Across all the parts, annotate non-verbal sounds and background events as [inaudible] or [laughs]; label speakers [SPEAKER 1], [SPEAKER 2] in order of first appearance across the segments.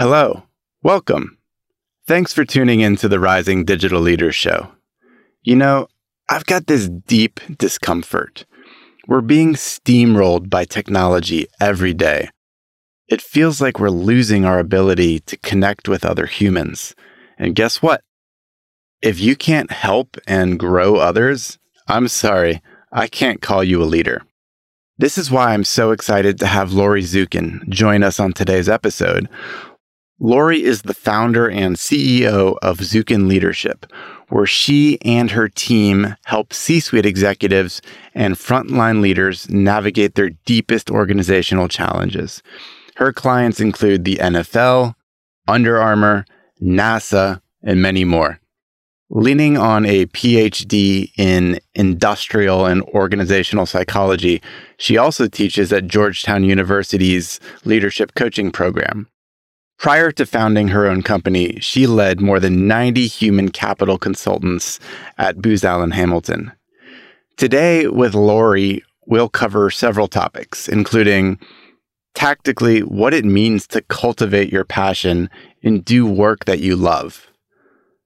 [SPEAKER 1] Hello, welcome. Thanks for tuning in to the Rising Digital Leaders Show. You know, I've got this deep discomfort. We're being steamrolled by technology every day. It feels like we're losing our ability to connect with other humans. And guess what? If you can't help and grow others, I'm sorry, I can't call you a leader. This is why I'm so excited to have Lori Zukin join us on today's episode. Lori is the founder and CEO of Zukin Leadership, where she and her team help C suite executives and frontline leaders navigate their deepest organizational challenges. Her clients include the NFL, Under Armour, NASA, and many more. Leaning on a PhD in industrial and organizational psychology, she also teaches at Georgetown University's leadership coaching program. Prior to founding her own company, she led more than 90 human capital consultants at Booz Allen Hamilton. Today, with Lori, we'll cover several topics, including tactically what it means to cultivate your passion and do work that you love.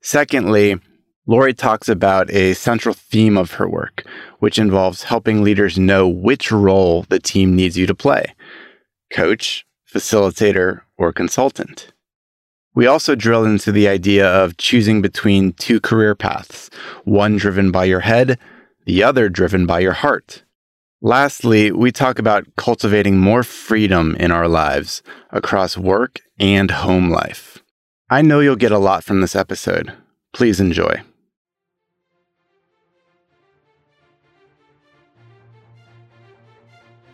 [SPEAKER 1] Secondly, Lori talks about a central theme of her work, which involves helping leaders know which role the team needs you to play coach, facilitator, or consultant. We also drill into the idea of choosing between two career paths, one driven by your head, the other driven by your heart. Lastly, we talk about cultivating more freedom in our lives across work and home life. I know you'll get a lot from this episode. Please enjoy.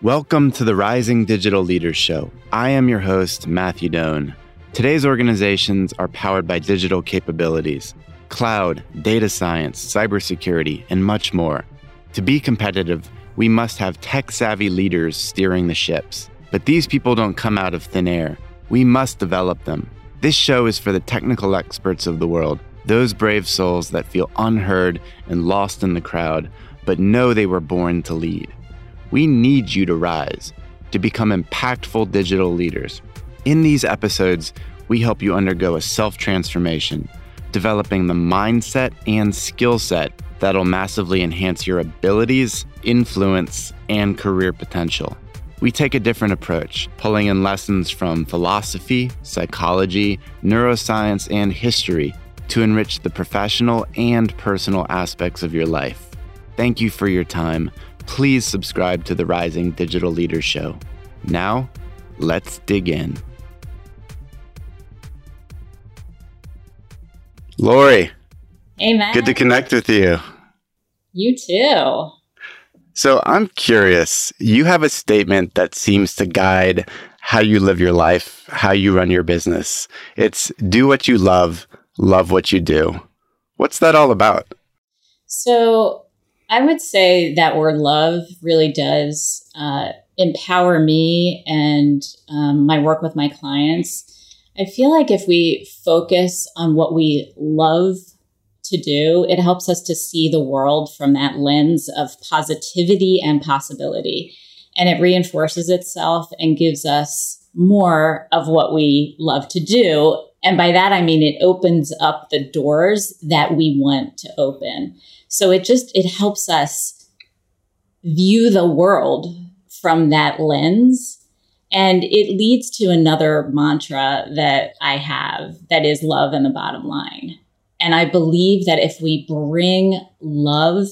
[SPEAKER 1] Welcome to the Rising Digital Leaders Show. I am your host, Matthew Doan. Today's organizations are powered by digital capabilities cloud, data science, cybersecurity, and much more. To be competitive, we must have tech savvy leaders steering the ships. But these people don't come out of thin air. We must develop them. This show is for the technical experts of the world, those brave souls that feel unheard and lost in the crowd, but know they were born to lead. We need you to rise, to become impactful digital leaders. In these episodes, we help you undergo a self transformation, developing the mindset and skill set that'll massively enhance your abilities, influence, and career potential. We take a different approach, pulling in lessons from philosophy, psychology, neuroscience, and history to enrich the professional and personal aspects of your life. Thank you for your time please subscribe to the Rising Digital Leaders Show. Now, let's dig in. Lori.
[SPEAKER 2] Amen.
[SPEAKER 1] Good to connect with you.
[SPEAKER 2] You too.
[SPEAKER 1] So I'm curious. You have a statement that seems to guide how you live your life, how you run your business. It's do what you love, love what you do. What's that all about?
[SPEAKER 2] So I would say that word love really does uh, empower me and um, my work with my clients. I feel like if we focus on what we love to do, it helps us to see the world from that lens of positivity and possibility. And it reinforces itself and gives us more of what we love to do. And by that, I mean it opens up the doors that we want to open. So it just, it helps us view the world from that lens. And it leads to another mantra that I have that is love and the bottom line. And I believe that if we bring love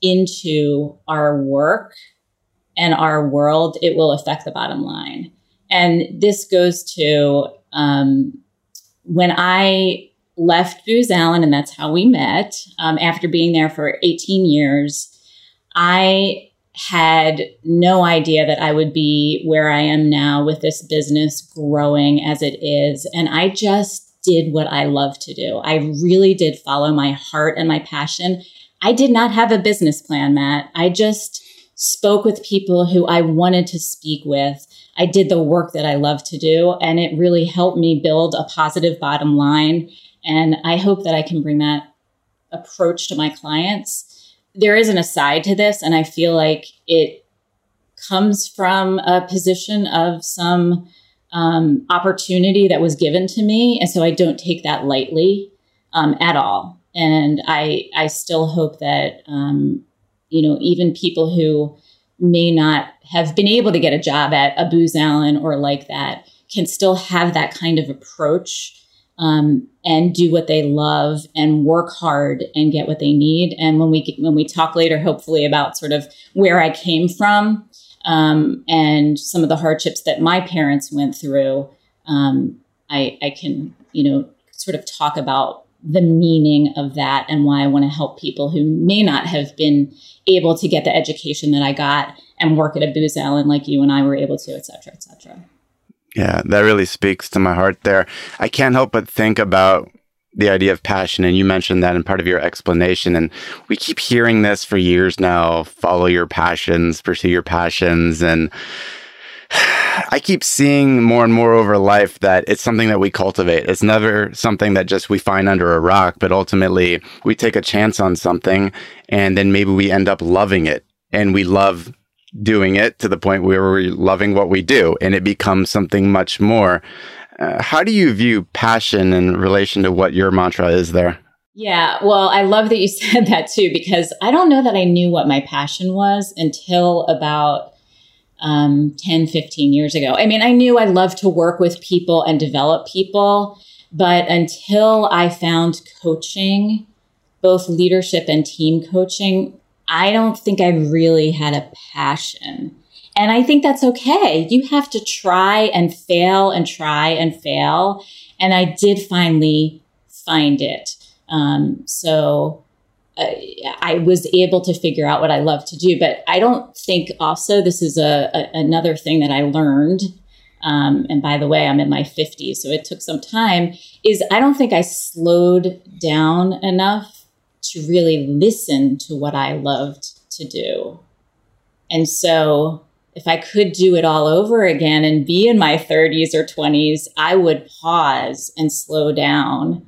[SPEAKER 2] into our work and our world, it will affect the bottom line. And this goes to um, when I left Booz Allen, and that's how we met. Um, after being there for 18 years, I had no idea that I would be where I am now with this business growing as it is. And I just did what I love to do. I really did follow my heart and my passion. I did not have a business plan, Matt. I just spoke with people who I wanted to speak with. I did the work that I love to do, and it really helped me build a positive bottom line and I hope that I can bring that approach to my clients. There is an aside to this, and I feel like it comes from a position of some um, opportunity that was given to me. And so I don't take that lightly um, at all. And I, I still hope that, um, you know, even people who may not have been able to get a job at a Booz Allen or like that can still have that kind of approach um, and do what they love and work hard and get what they need. And when we when we talk later, hopefully about sort of where I came from um, and some of the hardships that my parents went through, um, I, I can you know sort of talk about the meaning of that and why I want to help people who may not have been able to get the education that I got and work at a Booz Allen like you and I were able to, et cetera, et cetera.
[SPEAKER 1] Yeah, that really speaks to my heart there. I can't help but think about the idea of passion, and you mentioned that in part of your explanation. And we keep hearing this for years now follow your passions, pursue your passions. And [sighs] I keep seeing more and more over life that it's something that we cultivate. It's never something that just we find under a rock, but ultimately we take a chance on something and then maybe we end up loving it and we love doing it to the point where we're loving what we do and it becomes something much more. Uh, how do you view passion in relation to what your mantra is there?
[SPEAKER 2] Yeah, well, I love that you [laughs] said that too, because I don't know that I knew what my passion was until about um, 10, 15 years ago. I mean, I knew I loved to work with people and develop people, but until I found coaching, both leadership and team coaching, I don't think I really had a passion. And I think that's okay. You have to try and fail and try and fail. And I did finally find it. Um, so uh, I was able to figure out what I love to do. But I don't think also this is a, a another thing that I learned. Um, and by the way, I'm in my 50s, so it took some time. Is I don't think I slowed down enough to really listen to what I loved to do. And so if I could do it all over again and be in my 30s or 20s, I would pause and slow down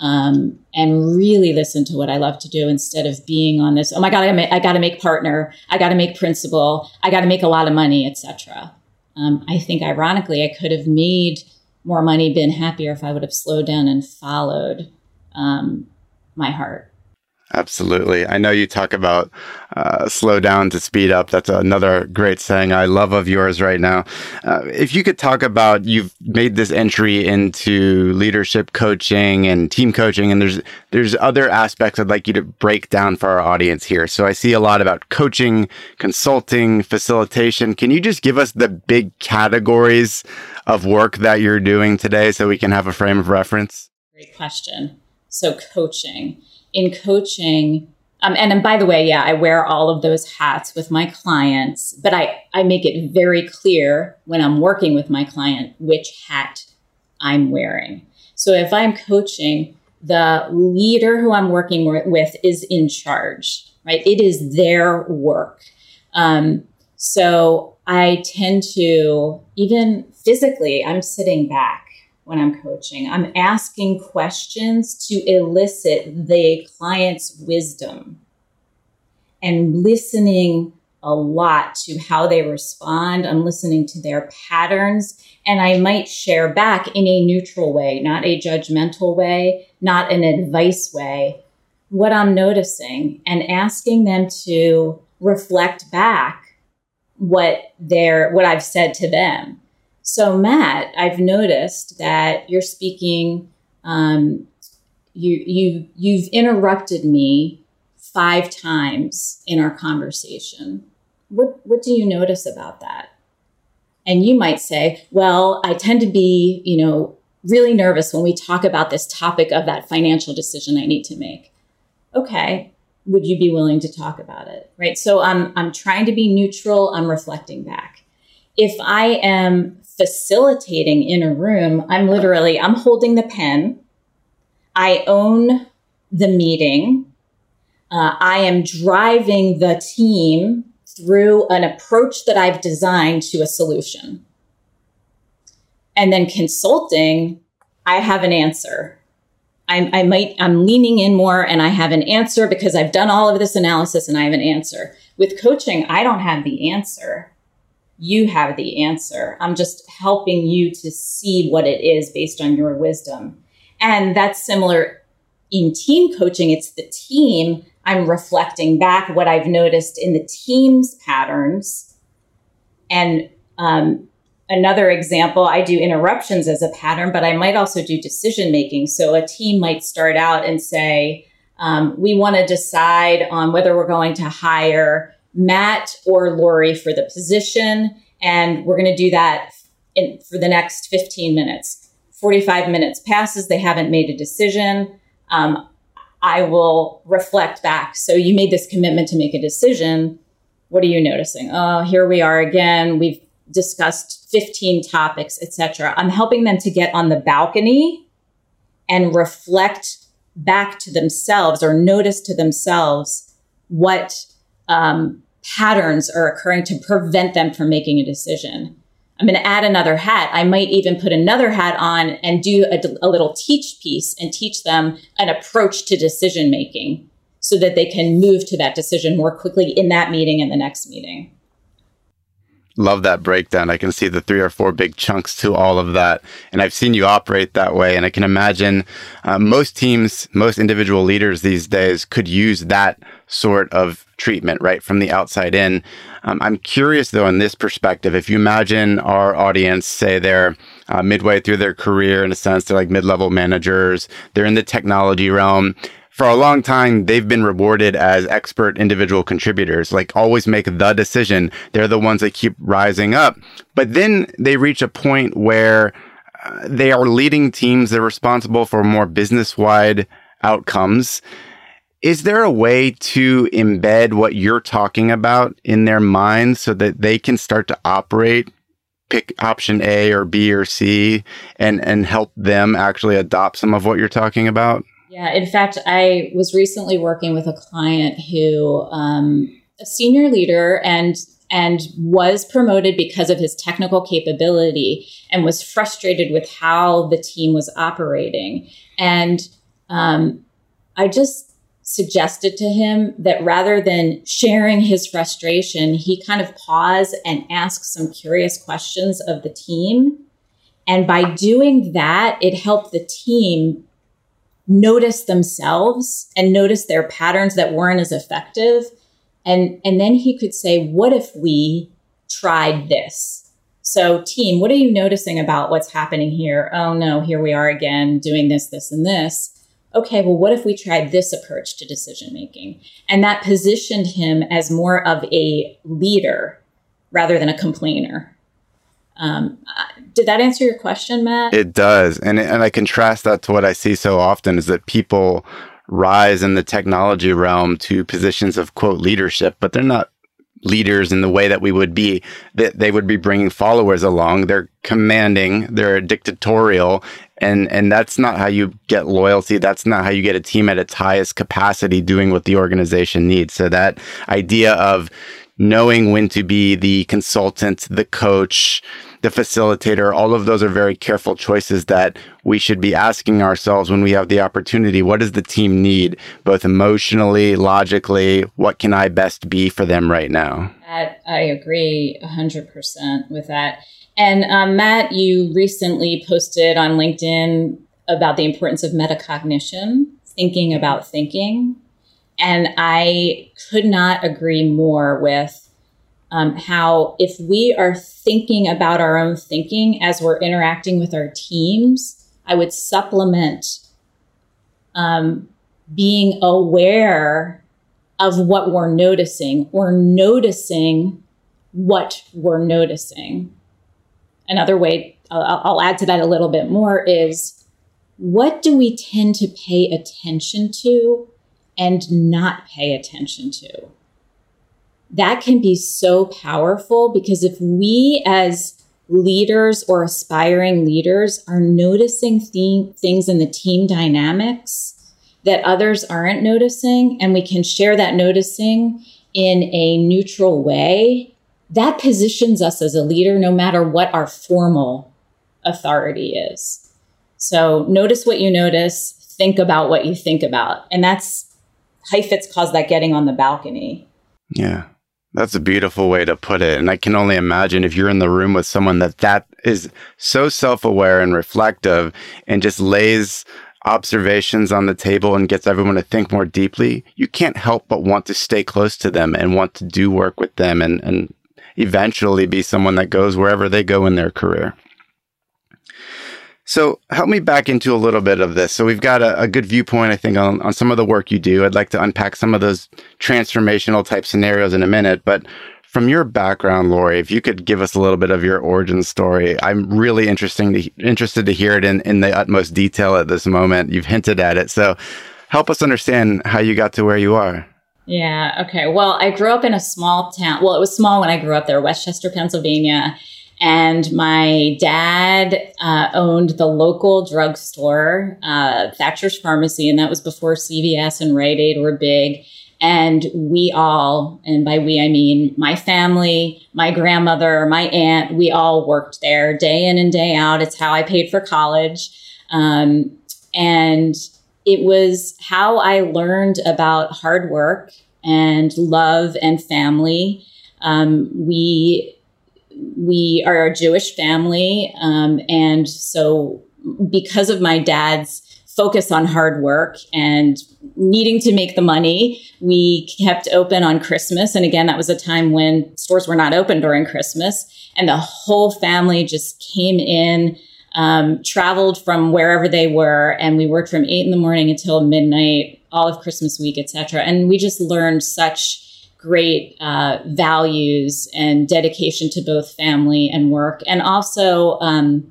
[SPEAKER 2] um, and really listen to what I love to do instead of being on this. Oh my God, I, got to make partner. I got to make principal. I got to make a lot of money, etc. Um, I think, ironically, I could have made more money, been happier if I would have slowed down and followed um, my heart.
[SPEAKER 1] Absolutely. I know you talk about uh, slow down to speed up. That's another great saying I love of yours right now. Uh, if you could talk about, you've made this entry into leadership coaching and team coaching, and there's there's other aspects I'd like you to break down for our audience here. So I see a lot about coaching, consulting, facilitation. Can you just give us the big categories of work that you're doing today so we can have a frame of reference?
[SPEAKER 2] Great question. So coaching in coaching, um, and, by the way, yeah, I wear all of those hats with my clients, but I, I make it very clear when I'm working with my client which hat I'm wearing. So if I'm coaching, the leader who I'm working with is in charge, right? It is their work. Um, so I tend to, even physically, I'm sitting back when I'm coaching. I'm asking questions to elicit the client's wisdom and listening a lot to how they respond. I'm listening to their patterns, and I might share back in a neutral way, not a judgmental way, not an advice way, what I'm noticing and asking them to reflect back what they're what I've said to them so, Matt, I've noticed that you're speaking. Um, you you you've interrupted me five times in our conversation. What what do you notice about that? And you might say, well, I tend to be, you know, really nervous when we talk about this topic of that financial decision I need to make. Okay, would you be willing to talk about it? Right? So I'm I'm trying to be neutral, I'm reflecting back. If I am facilitating in a room, I'm literally, I'm holding the pen. I own the meeting. Uh, I am driving the team through an approach that I've designed to a solution. And then consulting, I have an answer. I, I might, I'm leaning in more and I have an answer because I've done all of this analysis and I have an answer. With coaching, I don't have the answer you have the answer. I'm just helping you to see what it is based on your wisdom. And that's similar in team coaching. It's the team. I'm reflecting back what I've noticed in the team's patterns. And um, another example, I do interruptions as a pattern, but I might also do decision making. So a team might start out and say, um, we want to decide on whether we're going to hire Matt or Lori for the position. And we're going to do that in, for the next 15 minutes. 45 minutes passes, they haven't made a decision. Um, I will reflect back. So you made this commitment to make a decision. What are you noticing? Oh, here we are again. We've discussed 15 topics, etc. I'm helping them to get on the balcony and reflect back to themselves or notice to themselves what um, patterns are occurring to prevent them from making a decision. I'm going to add another hat. I might even put another hat on and do a, a little teach piece and teach them an approach to decision making so that they can move to that decision more quickly in that meeting and the next meeting.
[SPEAKER 1] Love that breakdown. I can see the three or four big chunks to all of that. And I've seen you operate that way. And I can imagine uh, most teams, most individual leaders these days could use that sort of treatment, right, from the outside in. Um, I'm curious, though, in this perspective, if you imagine our audience, say they're uh, midway through their career, in a sense, they're like mid level managers, they're in the technology realm for a long time, they've been rewarded as expert individual contributors, like always make the decision. They're the ones that keep rising up. But then they reach a point where uh, they are leading teams. They're responsible for more business wide outcomes. Is there a way to embed what you're talking about in their minds so that they can start to operate pick option A or B or C and and help them actually adopt some of what you're talking about?
[SPEAKER 2] Yeah, in fact, I was recently working with a client who, um, a senior leader, and and was promoted because of his technical capability, and was frustrated with how the team was operating. And um, I just suggested to him that rather than sharing his frustration, he kind of pause and ask some curious questions of the team. And by doing that, it helped the team notice themselves and notice their patterns that weren't as effective. And, and then he could say, what if we tried this? So team, what are you noticing about what's happening here? Oh no, here we are again doing this, this, and this. Okay, well, what if we tried this approach to decision making? And that positioned him as more of a leader rather than a complainer. Um, did that answer your question, Matt?
[SPEAKER 1] It does, and and I contrast that to what I see so often is that people rise in the technology realm to positions of quote leadership, but they're not leaders in the way that we would be. That they would be bringing followers along. They're commanding. They're dictatorial. And and that's not how you get loyalty. That's not how you get a team at its highest capacity doing what the organization needs. So that idea of knowing when to be the consultant the coach the facilitator, all of those are very careful choices that we should be asking ourselves when we have the opportunity. What does the team need, both emotionally, logically? What can I best be for them right now?
[SPEAKER 2] I agree 100% with that. And um, Matt, you recently posted on LinkedIn about the importance of metacognition, thinking about thinking. And I could not agree more with um, how if we are thinking about our own thinking as we're interacting with our teams, I would supplement um, being aware of what we're noticing or noticing what we're noticing. Another way I'll, I'll add to that a little bit more is what do we tend to pay attention to and not pay attention to? that can be so powerful because if we as leaders or aspiring leaders are noticing th- things in the team dynamics that others aren't noticing, and we can share that noticing in a neutral way, that positions us as a leader no matter what our formal authority is. So notice what you notice, think about what you think about. And that's Heifetz calls that getting on the balcony.
[SPEAKER 1] Yeah. That's a beautiful way to put it. And I can only imagine if you're in the room with someone that that is so self-aware and reflective and just lays observations on the table and gets everyone to think more deeply, you can't help but want to stay close to them and want to do work with them and, and eventually be someone that goes wherever they go in their career. So help me back into a little bit of this. So we've got a, a, good viewpoint, I think, on, on some of the work you do. I'd like to unpack some of those transformational type scenarios in a minute. But from your background, Lori, if you could give us a little bit of your origin story, I'm really interesting to, interested to hear it in, in the utmost detail at this moment. You've hinted at it. So help us understand how you got to where you are.
[SPEAKER 2] Yeah. Okay. Well, I grew up in a small town. Well, it was small when I grew up there, West Chester, Pennsylvania and my dad uh, owned the local drugstore, uh, Thatcher's Pharmacy, and that was before CVS and Rite Aid were big. And we all, and by we I mean my family, my grandmother, my aunt, we all worked there day in and day out. It's how I paid for college. Um, and it was how I learned about hard work and love and family. Um, we we are a Jewish family. Um, and so, because of my dad's focus on hard work and needing to make the money, we kept open on Christmas. And again, that was a time when stores were not open during Christmas. And the whole family just came in, um, traveled from wherever they were, and we worked from eight in the morning until midnight, all of Christmas week, etc. And we just learned such great uh, values and dedication to both family and work, and also um,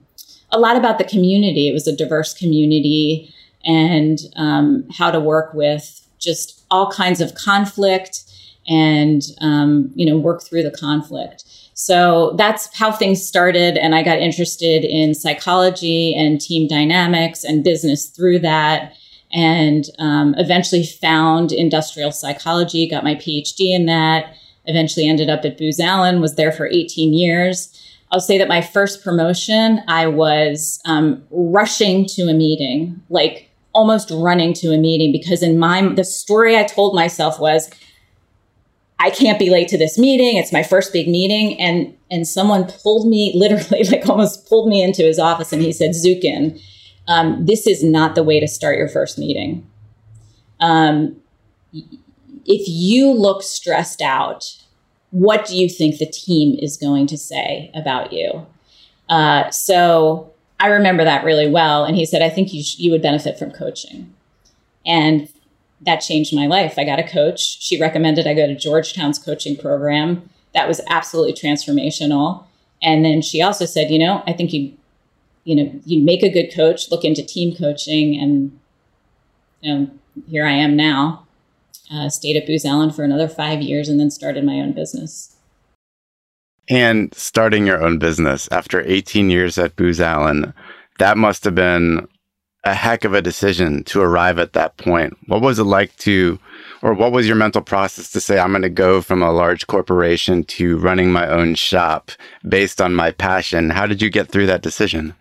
[SPEAKER 2] a lot about the community. It was a diverse community and um, how to work with just all kinds of conflict and um, you know work through the conflict. So that's how things started, and I got interested in psychology and team dynamics and business through that and um, eventually found industrial psychology, got my PhD in that, eventually ended up at Booz Allen, was there for 18 years. I'll say that my first promotion, I was um, rushing to a meeting, like almost running to a meeting, because in my the story I told myself was, I can't be late to this meeting. It's my first big meeting, and and someone pulled me [laughs] literally, like almost pulled me into his office, and he said, "Zukin, um, this is not the way to start your first meeting. Um, if you look stressed out, what do you think the team is going to say about you? Uh, so I remember that really well. And he said, I think you, sh- you would benefit from coaching. And that changed my life. I got a coach. She recommended I go to Georgetown's coaching program. That was absolutely transformational. And then she also said, you know, I think you you know, you make a good coach, look into team coaching, and you know, here I am now. Uh, stayed at Booz Allen for another five years, and then started my own business.
[SPEAKER 1] And starting your own business after 18 years at Booz Allen, that must have been a heck of a decision to arrive at that point. What was it like to, or what was your mental process to say, I'm going to go from a large corporation to running my own shop based on my passion? How did you get through that decision?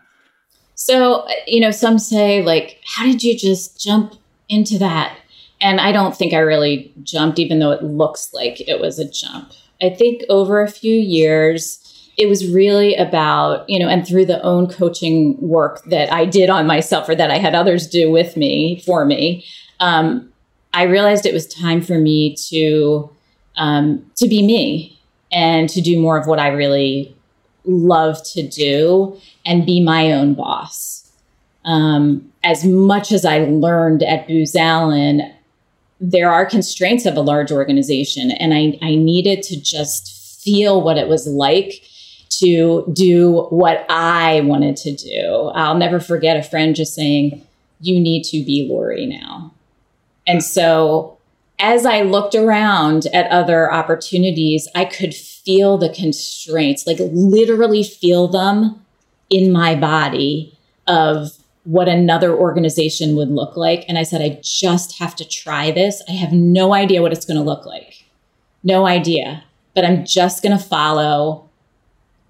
[SPEAKER 2] So, you know, some say, like, how did you just jump into that? And I don't think I really jumped, even though it looks like it was a jump. I think over a few years, it was really about, you know, and through the own coaching work that I did on myself or that I had others do with me for me, um, I realized it was time for me to um, to be me and to do more of what I really love to do and be my own boss. Um, as much as I learned at Booz Allen, there are constraints of a large organization, and I, I needed to just feel what it was like to do what I wanted to do. I'll never forget a friend just saying, You need to be Lori now. And so as I looked around at other opportunities, I could feel the constraints, like literally feel them in my body of what another organization would look like. And I said, I just have to try this. I have no idea what it's going to look like. No idea. But I'm just going to follow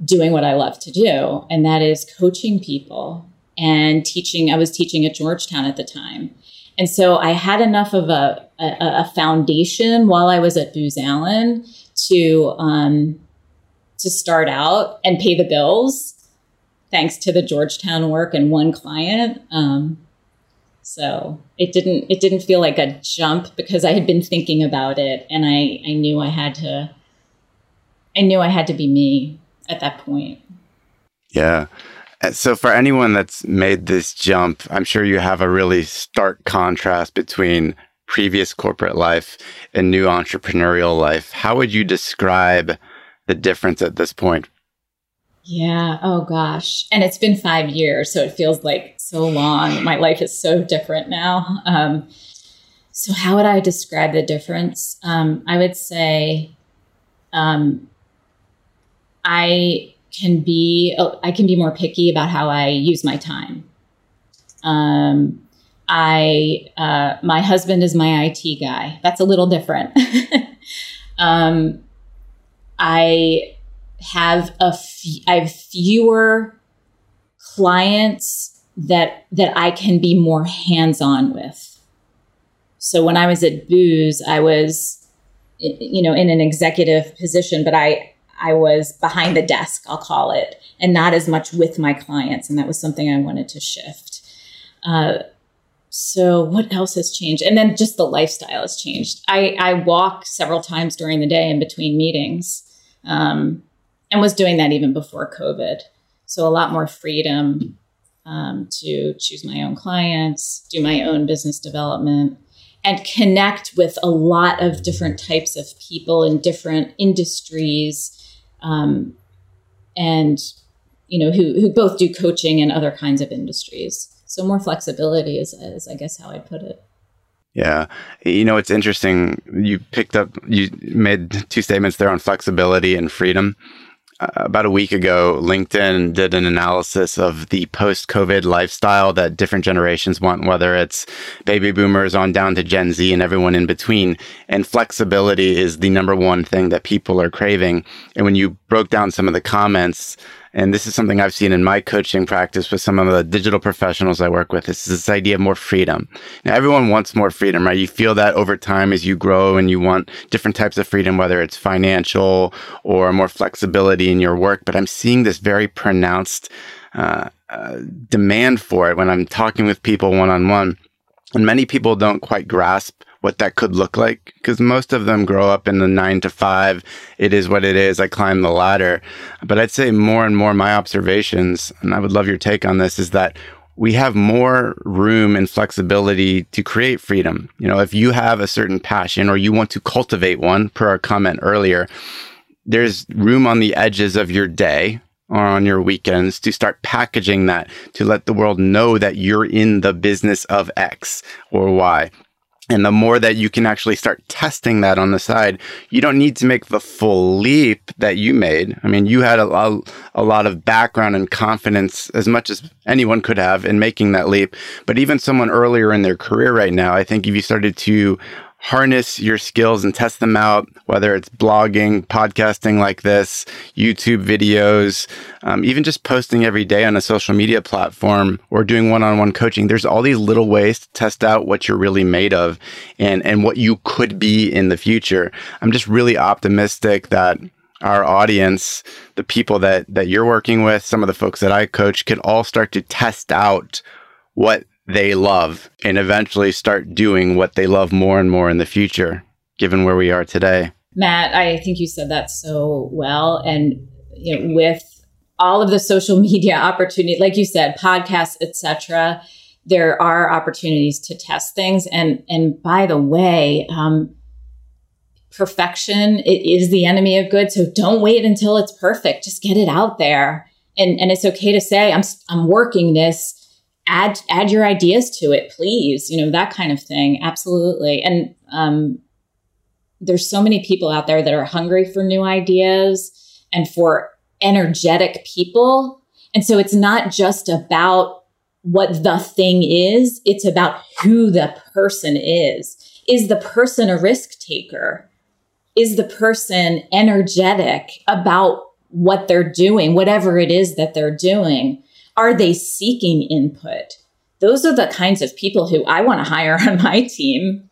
[SPEAKER 2] doing what I love to do. And that is coaching people and teaching. I was teaching at Georgetown at the time. And so I had enough of a, a, a foundation while I was at Booz Allen to um, to start out and pay the bills thanks to the Georgetown work and one client. Um, so it didn't it didn't feel like a jump because I had been thinking about it and I, I knew I had to I knew I had to be me at that point.
[SPEAKER 1] Yeah. Uh, so for anyone that's made this jump, I'm sure you have a really stark contrast between previous corporate life and new entrepreneurial life. How would you describe the difference at this point?
[SPEAKER 2] Yeah. Oh gosh. And it's been five years, so it feels like so long. My life is so different now. Um, so how would I describe the difference? Um, I would say, um, I can be I can be more picky about how I use my time. Um, I uh, my husband is my IT guy. That's a little different. [laughs] um, I have a f- I have fewer clients that that I can be more hands on with. So when I was at Booz, I was you know in an executive position, but I I was behind the desk, I'll call it, and not as much with my clients, and that was something I wanted to shift. Uh, so what else has changed? And then just the lifestyle has changed. I, I walk several times during the day in between meetings, um, and was doing that even before COVID. So a lot more freedom um, to choose my own clients, do my own business development, and connect with a lot of different types of people in different industries, um, and you know who who both do coaching and other kinds of industries. So more flexibility is, is I guess how I'd put it.
[SPEAKER 1] Yeah. You know, it's interesting. You picked up, you made two statements there on flexibility and freedom. Uh, about a week ago, LinkedIn did an analysis of the post COVID lifestyle that different generations want, whether it's baby boomers on down to Gen Z and everyone in between. And flexibility is the number one thing that people are craving. And when you broke down some of the comments, and this is something I've seen in my coaching practice with some of the digital professionals I work with. Is this idea of more freedom. Now, everyone wants more freedom, right? You feel that over time as you grow and you want different types of freedom, whether it's financial or more flexibility in your work. But I'm seeing this very pronounced uh, uh, demand for it when I'm talking with people one on one. And many people don't quite grasp what that could look like because most of them grow up in the nine to five. It is what it is. I climb the ladder. But I'd say more and more my observations, and I would love your take on this, is that we have more room and flexibility to create freedom. You know, if you have a certain passion or you want to cultivate one, per our comment earlier, there's room on the edges of your day or on your weekends to start packaging that to let the world know that you're in the business of X or Y. And the more that you can actually start testing that on the side, you don't need to make the full leap that you made. I mean, you had a, a, a, lot of background and confidence as much as anyone could have in making that leap. But even someone earlier in their career right now, I think if you started to harness your skills and test them out, whether it's blogging, podcasting like this, YouTube videos, um, even just posting every day on a social media platform or doing one on one coaching. There's all these little ways to test out what you're really made of and, and what you could be in the future. I'm just really optimistic that our audience, the people that, that you're working with, some of the folks that I coach could all start to test out what they love and eventually start doing what they love more and more in the future, given where we are today.
[SPEAKER 2] Matt, I think you said that so well. And you know, with all of the social [laughs] media opportunity, like you said, podcasts, etc., there are opportunities to test things. And and by the way, um, perfection it is the enemy of good. So don't wait until it's perfect. Just get it out there. And and it's okay to say I'm I'm working this add add your ideas to it please you know that kind of thing. Absolutely. And um, there's so many people out there that are hungry for new ideas and for energetic people. And so it's not just about what the thing is it's about who the person is. Is the person a risk taker? Is the person energetic about what they're doing whatever it is that they're doing are they seeking input? Those are the kinds of people who I want to hire [laughs] on my team.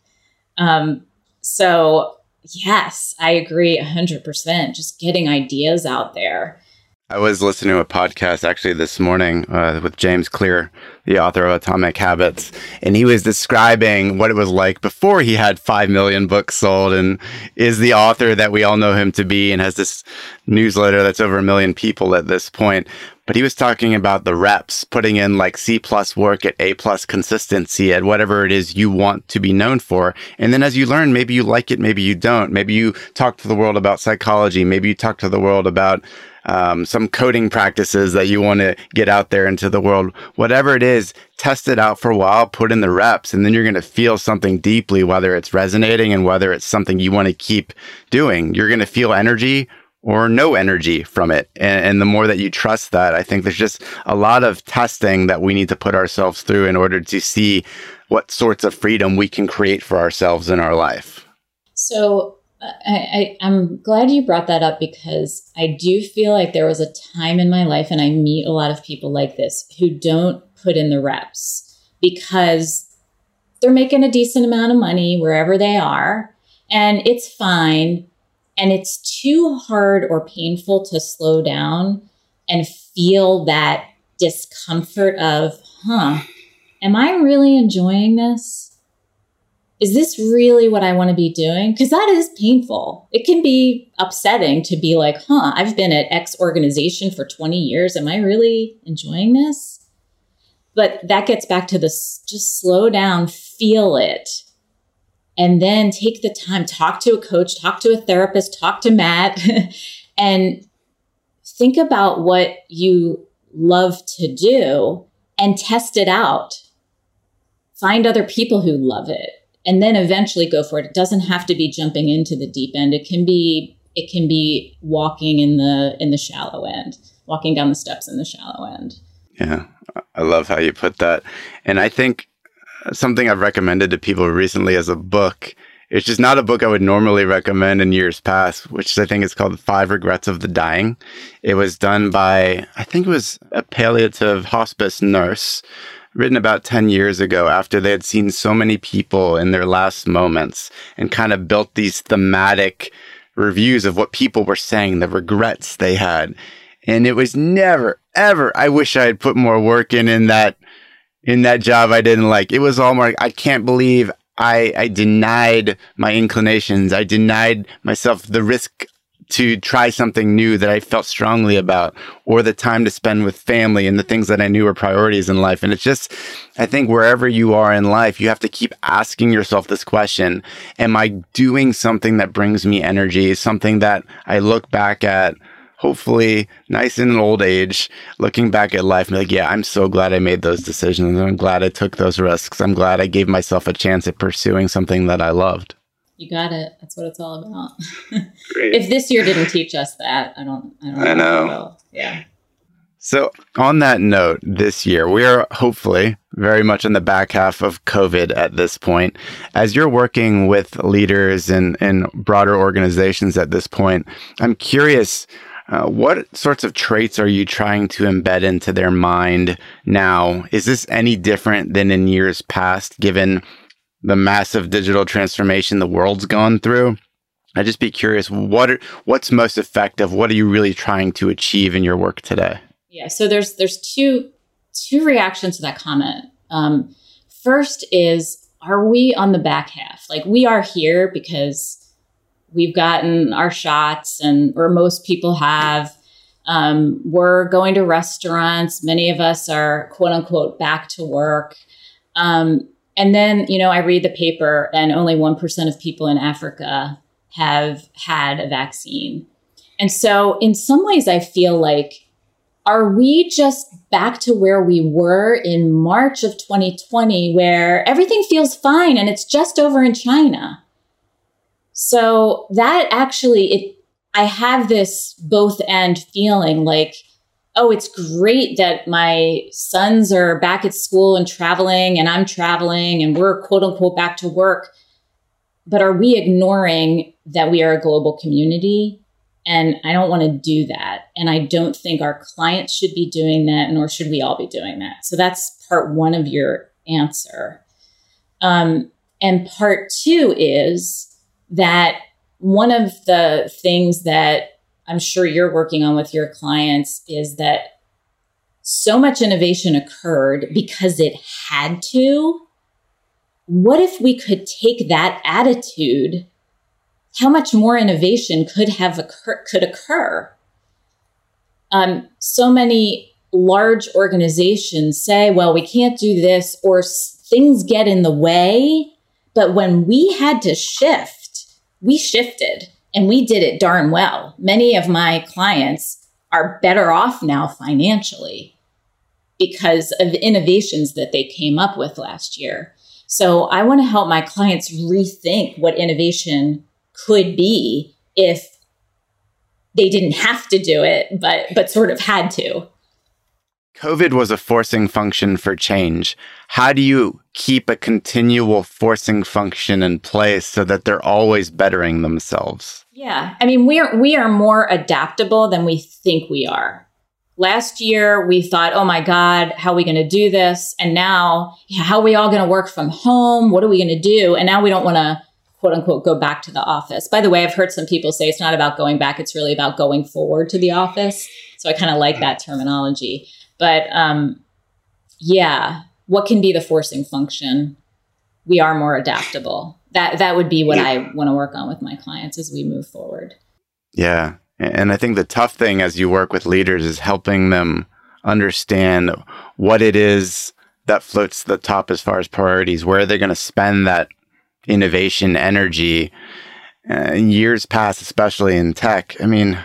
[SPEAKER 2] Um, so, yes, I agree 100%. Just getting ideas out there.
[SPEAKER 1] I was listening to a podcast actually this morning uh, with James Clear, the author of Atomic Habits, and he was describing what it was like before he had 5 million books sold and is the author that we all know him to be and has this newsletter that's over a million people at this point. But he was talking about the reps, putting in like C plus work at A plus consistency at whatever it is you want to be known for. And then as you learn, maybe you like it, maybe you don't. Maybe you talk to the world about psychology. Maybe you talk to the world about um, some coding practices that you want to get out there into the world, whatever it is, test it out for a while, put in the reps, and then you're going to feel something deeply, whether it's resonating and whether it's something you want to keep doing. You're going to feel energy or no energy from it. And, and, the more that you trust that, I think there's just a lot of testing that we need to put ourselves through in order to see what sorts of freedom we can create for ourselves in our life.
[SPEAKER 2] So I, I, am glad you brought that up because I do feel like there was a time in my life, and I meet a lot of people like this who don't put in the reps because they're making a decent amount of money wherever they are, and it's fine. And it's too hard or painful to slow down and feel that discomfort of, huh, am I really enjoying this? Is this really what I want to be doing? Because that is painful. It can be upsetting to be like, huh, I've been at X organization for 20 years. Am I really enjoying this? But that gets back to this just slow down, feel it, and then take the time, talk to a coach, talk to a therapist, talk to Matt, [laughs] and think about what you love to do and test it out. Find other people who love it and then eventually go for it. It doesn't have to be jumping into the deep end. It can be it can be walking in the in the shallow end, walking down the steps in the shallow end.
[SPEAKER 1] Yeah, I love how you put that. And I think something I've recommended to people recently as a book. It's just not a book I would normally recommend in years past, which I think is called Five Regrets of the Dying. It was done by, I think it was a palliative hospice nurse written about 10 years ago after they had seen so many people in their last moments and kind of built these thematic reviews of what people were saying, the regrets they had. And it was never, ever, I wish I had put more work in in that in that job I didn't like. It was all more I can't believe I I denied my inclinations. I denied myself the risk to try something new that I felt strongly about, or the time to spend with family and the things that I knew were priorities in life. And it's just, I think wherever you are in life, you have to keep asking yourself this question Am I doing something that brings me energy? Something that I look back at, hopefully, nice in an old age, looking back at life and like, yeah, I'm so glad I made those decisions. I'm glad I took those risks. I'm glad I gave myself a chance at pursuing something that I loved.
[SPEAKER 2] You got it. That's what it's all about. [laughs] if this year didn't teach us that, I don't. I, don't
[SPEAKER 1] I know. know.
[SPEAKER 2] Yeah.
[SPEAKER 1] So, on that note, this year, we are hopefully very much in the back half of COVID at this point. As you're working with leaders and, and broader organizations at this point, I'm curious uh, what sorts of traits are you trying to embed into their mind now? Is this any different than in years past, given the massive digital transformation the world's gone through. I'd just be curious what are, what's most effective? What are you really trying to achieve in your work today?
[SPEAKER 2] Yeah, so there's there's two two reactions to that comment. Um, first is are we on the back half? Like we are here because we've gotten our shots, and or most people have. Um, we're going to restaurants. Many of us are quote unquote back to work. Um, and then, you know, I read the paper and only 1% of people in Africa have had a vaccine. And so, in some ways, I feel like, are we just back to where we were in March of 2020, where everything feels fine and it's just over in China? So, that actually, it, I have this both and feeling like, oh, it's great that my sons are back at school and traveling and I'm traveling and we're quote unquote back to work. But are we ignoring that we are a global community? And I don't want to do that. And I don't think our clients should be doing that, nor should we all be doing that. So that's part one of your answer. Um, and part two is that one of the things that I'm sure you're working on with your clients is that so much innovation occurred because it had to. What if we could take that attitude? How much more innovation could have occur- could occur? Um, so many large organizations say, "Well, we can't do this," or things get in the way. But when we had to shift, we shifted and we did it darn well. Many of my clients are better off now financially because of innovations that they came up with last year. So I want to help my clients rethink what innovation could be if they didn't have to do it, but but sort of had to.
[SPEAKER 1] COVID was a forcing function for change. How do you keep a continual forcing function in place so that they're always bettering themselves?
[SPEAKER 2] Yeah. I mean, we are we are more adaptable than we think we are. Last year we thought, "Oh my god, how are we going to do this?" And now, how are we all going to work from home? What are we going to do? And now we don't want to quote unquote go back to the office. By the way, I've heard some people say it's not about going back, it's really about going forward to the office. So I kind of like that terminology. But um, yeah, what can be the forcing function? We are more adaptable. That that would be what yeah. I want to work on with my clients as we move forward.
[SPEAKER 1] Yeah. And I think the tough thing as you work with leaders is helping them understand what it is that floats to the top as far as priorities, where they're going to spend that innovation energy. Uh, years past, especially in tech, I mean,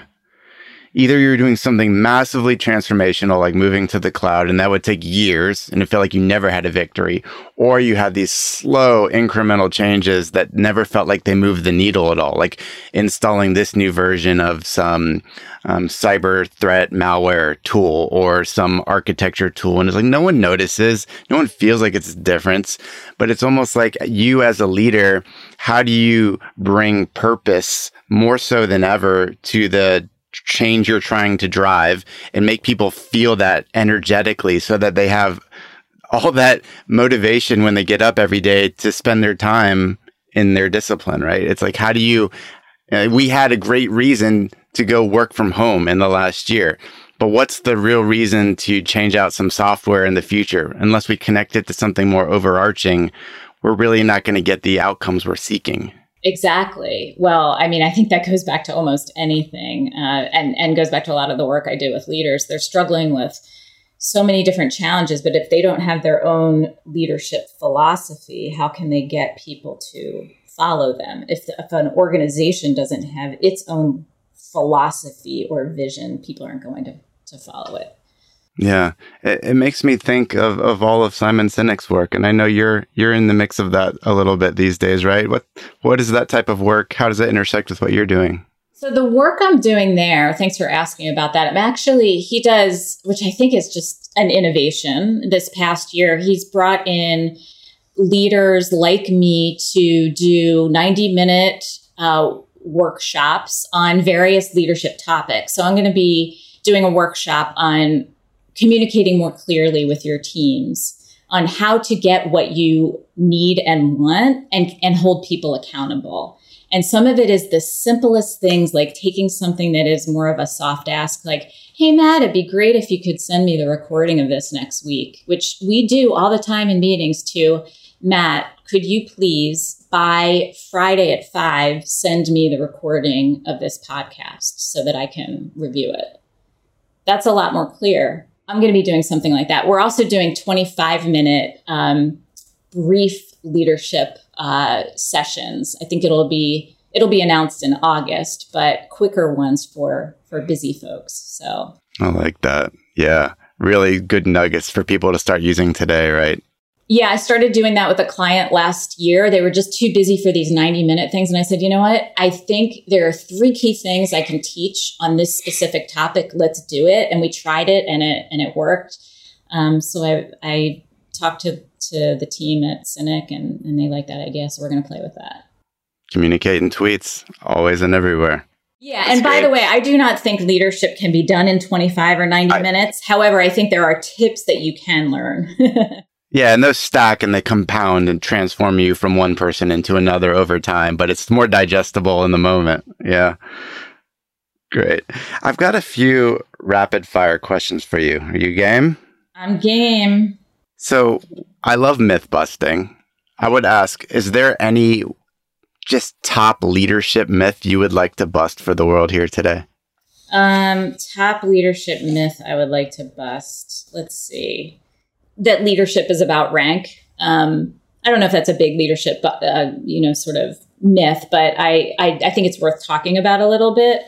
[SPEAKER 1] either you're doing something massively transformational, like moving to the cloud, and that would take years and it felt like you never had a victory, or you had these slow incremental changes that never felt like they moved the needle at all, like installing this new version of some um, cyber threat malware tool or some architecture tool. And it's like no one notices, no one feels like it's a difference, but it's almost like you as a leader, how do you bring purpose more so than ever to the change you're trying to drive and make people feel that energetically so that they have all that motivation when they get up every day to spend their time in their discipline, right? It's like, how do you, uh, we had a great reason to go work from home in the last year. But what's the real reason to change out some software in the future? Unless we connect it to something more overarching, we're really not going to get the outcomes we're seeking.
[SPEAKER 2] Exactly. Well, I mean, I think that goes back to almost anything, uh, and and goes back to a lot of the work I do with leaders. They're struggling with so many different challenges, but if they don't have their own leadership philosophy, how can they get people to follow them? If, the, if an organization doesn't have its own philosophy or vision, people aren't going to to follow it.
[SPEAKER 1] Yeah, it, it, makes me think of, of all of Simon Sinek's work, and I know you're you're in the mix of that a little bit these days, right? What what is that type of work? How does it intersect with what you're doing?
[SPEAKER 2] So the work I'm doing there, thanks for asking about that. I'm actually he does, which I think is just an innovation. This past year, he's brought in leaders like me to do 90 minute uh, workshops on various leadership topics. So I'm going to be doing a workshop on communicating more clearly with your teams on how to get what you need and want and, and hold people accountable. And some of it is the simplest things like taking something that is more of a soft ask, like, hey, Matt, it'd be great if you could send me the recording of this next week, which we do all the time in meetings too. Matt, could you please by Friday at five send me the recording of this podcast so that I can review it? That's a lot more clear I'm going to be doing something like that. We're also doing 25 minute um, brief leadership uh, sessions. I think it'll be it'll be announced in August, but quicker ones for for busy folks. So
[SPEAKER 1] I like that. Yeah, really good nuggets for people to start using today, right?
[SPEAKER 2] Yeah, I started doing that with a client last year. They were just too busy for these 90 minute things. And I said, you know what? I think there are three key things I can teach on this specific topic. Let's do it. And we tried it and it, and it worked. Um, so I, I talked to, to the team at Sinek and, and they like that idea. So we're going to play with that.
[SPEAKER 1] Communicate in tweets, always and everywhere.
[SPEAKER 2] Yeah. That's and by great. the way, I do not think leadership can be done in 25 or 90 I, minutes. However, I think there are tips that you can learn. [laughs]
[SPEAKER 1] Yeah, and those stack and they compound and transform you from one person into another over time, but it's more digestible in the moment. Yeah. Great. I've got a few rapid fire questions for you. Are you game?
[SPEAKER 2] I'm game.
[SPEAKER 1] So I love myth busting. I would ask Is there any just top leadership myth you would like to bust for the world here today?
[SPEAKER 2] Um, top leadership myth I would like to bust. Let's see. That leadership is about rank. Um, I don't know if that's a big leadership, uh, you know, sort of myth, but I, I, I think it's worth talking about a little bit.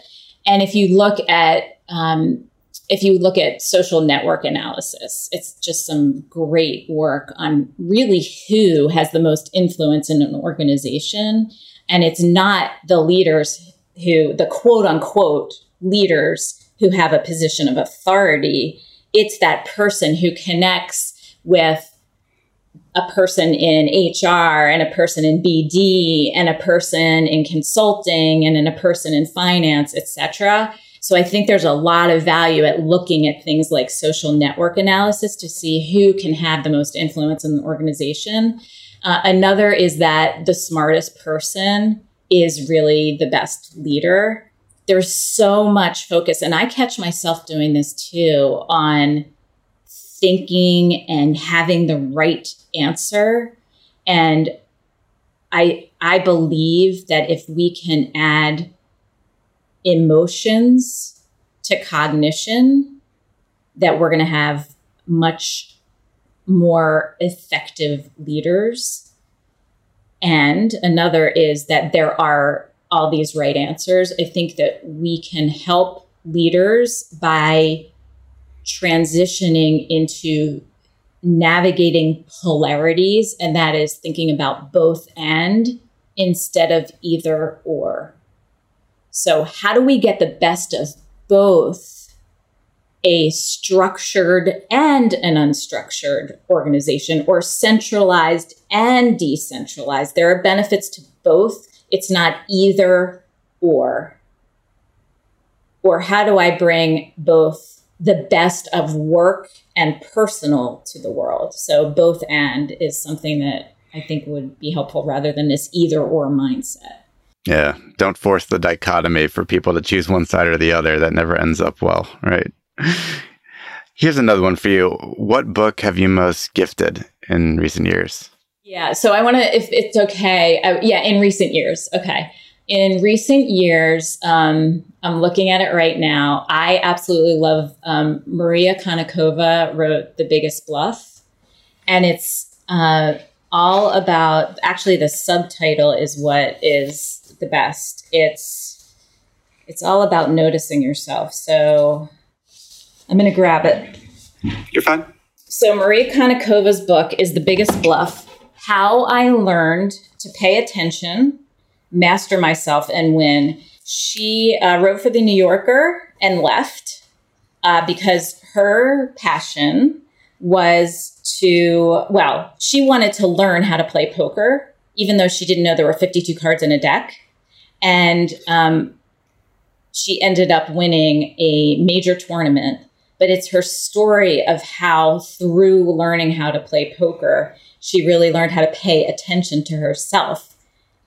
[SPEAKER 2] And if you look at um, if you look at social network analysis, it's just some great work on really who has the most influence in an organization. And it's not the leaders who, the quote unquote leaders who have a position of authority. It's that person who connects with a person in HR and a person in BD and a person in consulting and then a person in finance, etc. So I think there's a lot of value at looking at things like social network analysis to see who can have the most influence in the organization. Uh, another is that the smartest person is really the best leader. There's so much focus, and I catch myself doing this too on thinking and having the right answer. And I I believe that if we can add emotions to cognition, that we're going to have much more effective leaders. And another is that there are all these right answers. I think that we can help leaders by transitioning into navigating polarities, and that is thinking about both and instead of either or. So, how do we get the best of both a structured and an unstructured organization, or centralized and decentralized? There are benefits to both. It's not either or. Or how do I bring both the best of work and personal to the world. So both and is something that I think would be helpful rather than this either or mindset.
[SPEAKER 1] Yeah. Don't force the dichotomy for people to choose one side or the other. That never ends up well, right? Here's another one for you. What book have you most gifted in recent years?
[SPEAKER 2] Yeah. So I want to, if it's okay. Uh, yeah. In recent years. Okay in recent years, um, I'm looking at it right now. I absolutely love um, Maria Konnikova wrote The Biggest Bluff, and it's uh, all about. Actually, the subtitle is what is the best. It's it's all about noticing yourself. So I'm going to grab it.
[SPEAKER 1] You're fine.
[SPEAKER 2] So Maria Konnikova's book is The Biggest Bluff: How I Learned to Pay Attention master myself and win. She uh, wrote for the New Yorker and left uh, because her passion was to, well, she wanted to learn how to play poker, even though she didn't know there were 52 cards in a deck. And um, she ended up winning a major tournament. But it's her story of how, through learning how to play poker, she really learned how to pay attention to herself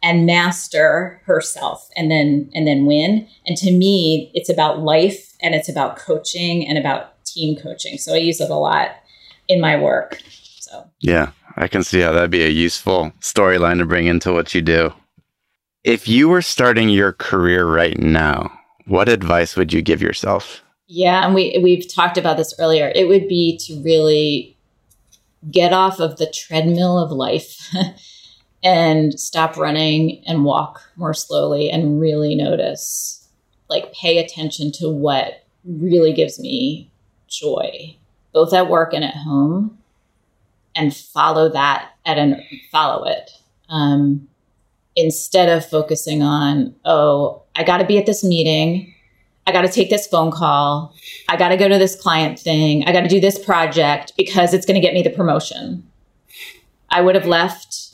[SPEAKER 2] and master herself and then and then win. And to me it's about life and it's about coaching and about team coaching. So i use it a lot in my work. So.
[SPEAKER 1] Yeah i can see how that'd be a useful storyline to bring into what you do. If you were starting your career right now what advice would you give yourself?
[SPEAKER 2] Yeah and we we've talked about this earlier. It would be to really get off of the treadmill of life [laughs] and stop running and walk more slowly and really notice, like pay attention to what really gives me joy, both at work and at home, and follow that at an follow it. Um, instead of focusing on, oh, I got to be at this meeting. I got to take this phone call. I got to go to this client thing. I got to do this project because it's going to get me the promotion. I would have left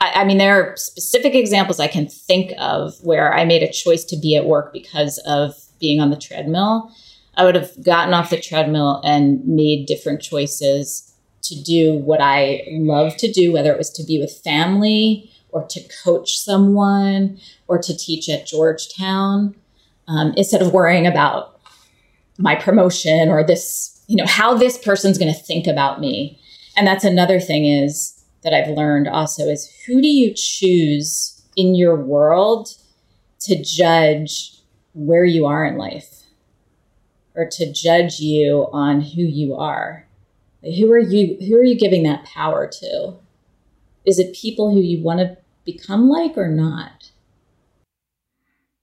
[SPEAKER 2] I, I, mean, there are specific examples I can think of where I made a choice to be at work because of being on the treadmill. I would have gotten off the treadmill and made different choices to do what I love to do, whether it was to be with family or to coach someone or to teach at Georgetown, um, instead of worrying about my promotion or this, you know, how this person's going to think about me. And that's another thing is that I've learned also is who do you choose in your world to judge where you are in life or to judge you on who you are? Who are you who are you giving that power to? Is it people who you want to become like or not?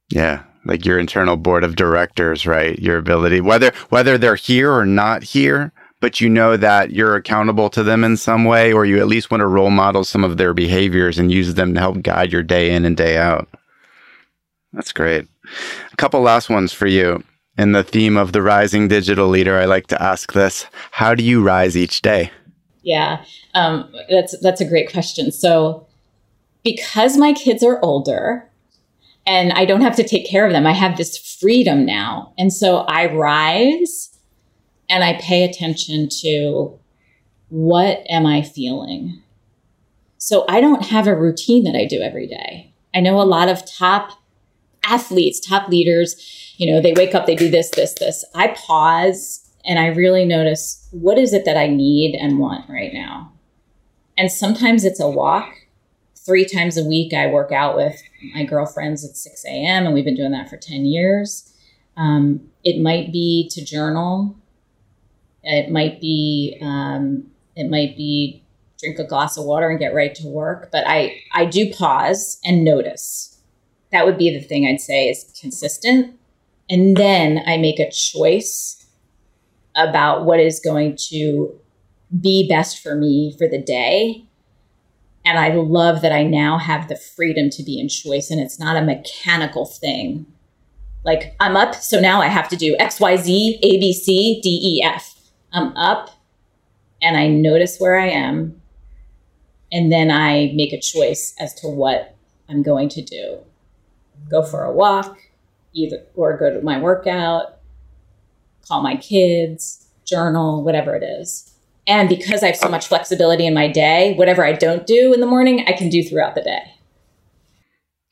[SPEAKER 1] Yeah, like your internal board of directors, right? Your ability whether whether they're here or not here, but you know that you're accountable to them in some way or you at least want to role model some of their behaviors and use them to help guide your day in and day out. That's great. A couple last ones for you. In the theme of the rising digital leader, I like to ask this: How do you rise each day?
[SPEAKER 2] Yeah, um, that's that's a great question. So, because my kids are older, and I don't have to take care of them, I have this freedom now, and so I rise, and I pay attention to what am I feeling. So I don't have a routine that I do every day. I know a lot of top athletes, top leaders, you know, they wake up, they do this, this, this. I pause and I really notice what is it that I need and want right now. And sometimes it's a walk. Three times a week, I work out with my girlfriends at 6 a.m., and we've been doing that for 10 years. Um, it might be to journal. It might be um, it might be drink a glass of water and get right to work. But I I do pause and notice that would be the thing I'd say is consistent. And then I make a choice about what is going to be best for me for the day. And I love that I now have the freedom to be in choice and it's not a mechanical thing. Like I'm up, so now I have to do X, Y, Z, A, B, C, D, E, F. I'm up and I notice where I am. And then I make a choice as to what I'm going to do go for a walk, either or go to my workout, call my kids, journal, whatever it is. And because I have so much flexibility in my day, whatever I don't do in the morning, I can do throughout the day.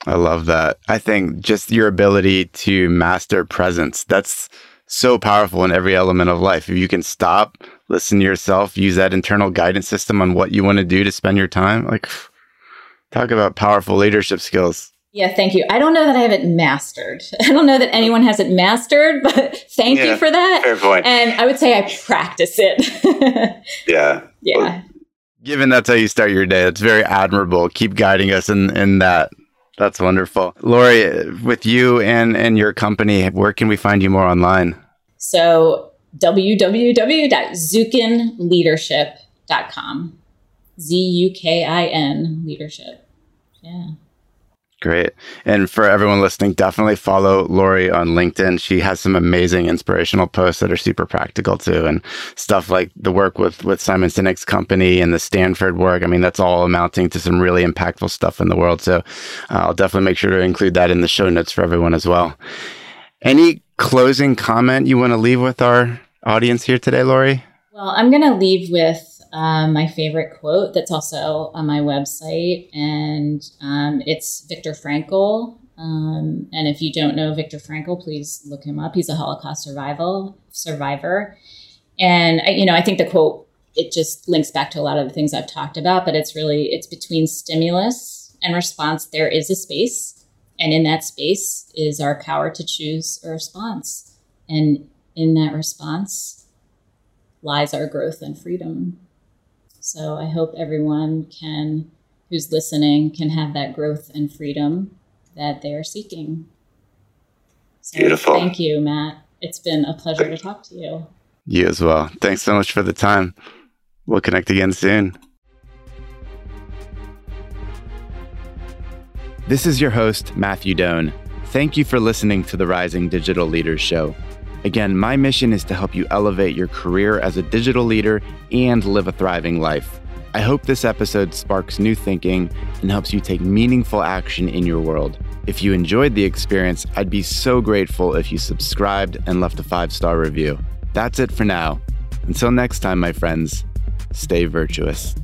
[SPEAKER 1] I love that. I think just your ability to master presence, that's so powerful in every element of life. If you can stop, listen to yourself, use that internal guidance system on what you want to do to spend your time, like talk about powerful leadership skills.
[SPEAKER 2] Yeah, thank you. I don't know that I have it mastered. [laughs] I don't know that anyone has it mastered, but [laughs] thank yeah, you for that.
[SPEAKER 1] Fair point.
[SPEAKER 2] And I would say I practice it. [laughs]
[SPEAKER 1] yeah.
[SPEAKER 2] Yeah. Well,
[SPEAKER 1] given that's how you start your day, it's very admirable. Keep guiding us in, in that. That's wonderful. Lori, with you and, and your company, where can we find you more online?
[SPEAKER 2] So www.zukinleadership.com. Z U K I N leadership. Yeah.
[SPEAKER 1] Great. And for everyone listening, definitely follow Lori on LinkedIn. She has some amazing inspirational posts that are super practical too. And stuff like the work with, with Simon Sinek's company and the Stanford work. I mean, that's all amounting to some really impactful stuff in the world. So uh, I'll definitely make sure to include that in the show notes for everyone as well. Any closing comment you want to leave with our audience here today, Lori?
[SPEAKER 2] Well, I'm going to leave with um, my favorite quote that's also on my website, and um, it's Viktor Frankl. Um, and if you don't know Viktor Frankl, please look him up. He's a Holocaust survival survivor, and I, you know I think the quote it just links back to a lot of the things I've talked about, but it's really it's between stimulus and response. There is a space, and in that space is our power to choose a response, and in that response lies our growth and freedom. So I hope everyone can, who's listening, can have that growth and freedom that they are seeking. So
[SPEAKER 1] Beautiful.
[SPEAKER 2] Thank you, Matt. It's been a pleasure to talk to you.
[SPEAKER 1] You as well. Thanks so much for the time. We'll connect again soon. This is your host, Matthew Doan. Thank you for listening to the Rising Digital Leaders Show. Again, my mission is to help you elevate your career as a digital leader and live a thriving life. I hope this episode sparks new thinking and helps you take meaningful action in your world. If you enjoyed the experience, I'd be so grateful if you subscribed and left a five star review. That's it for now. Until next time, my friends, stay virtuous.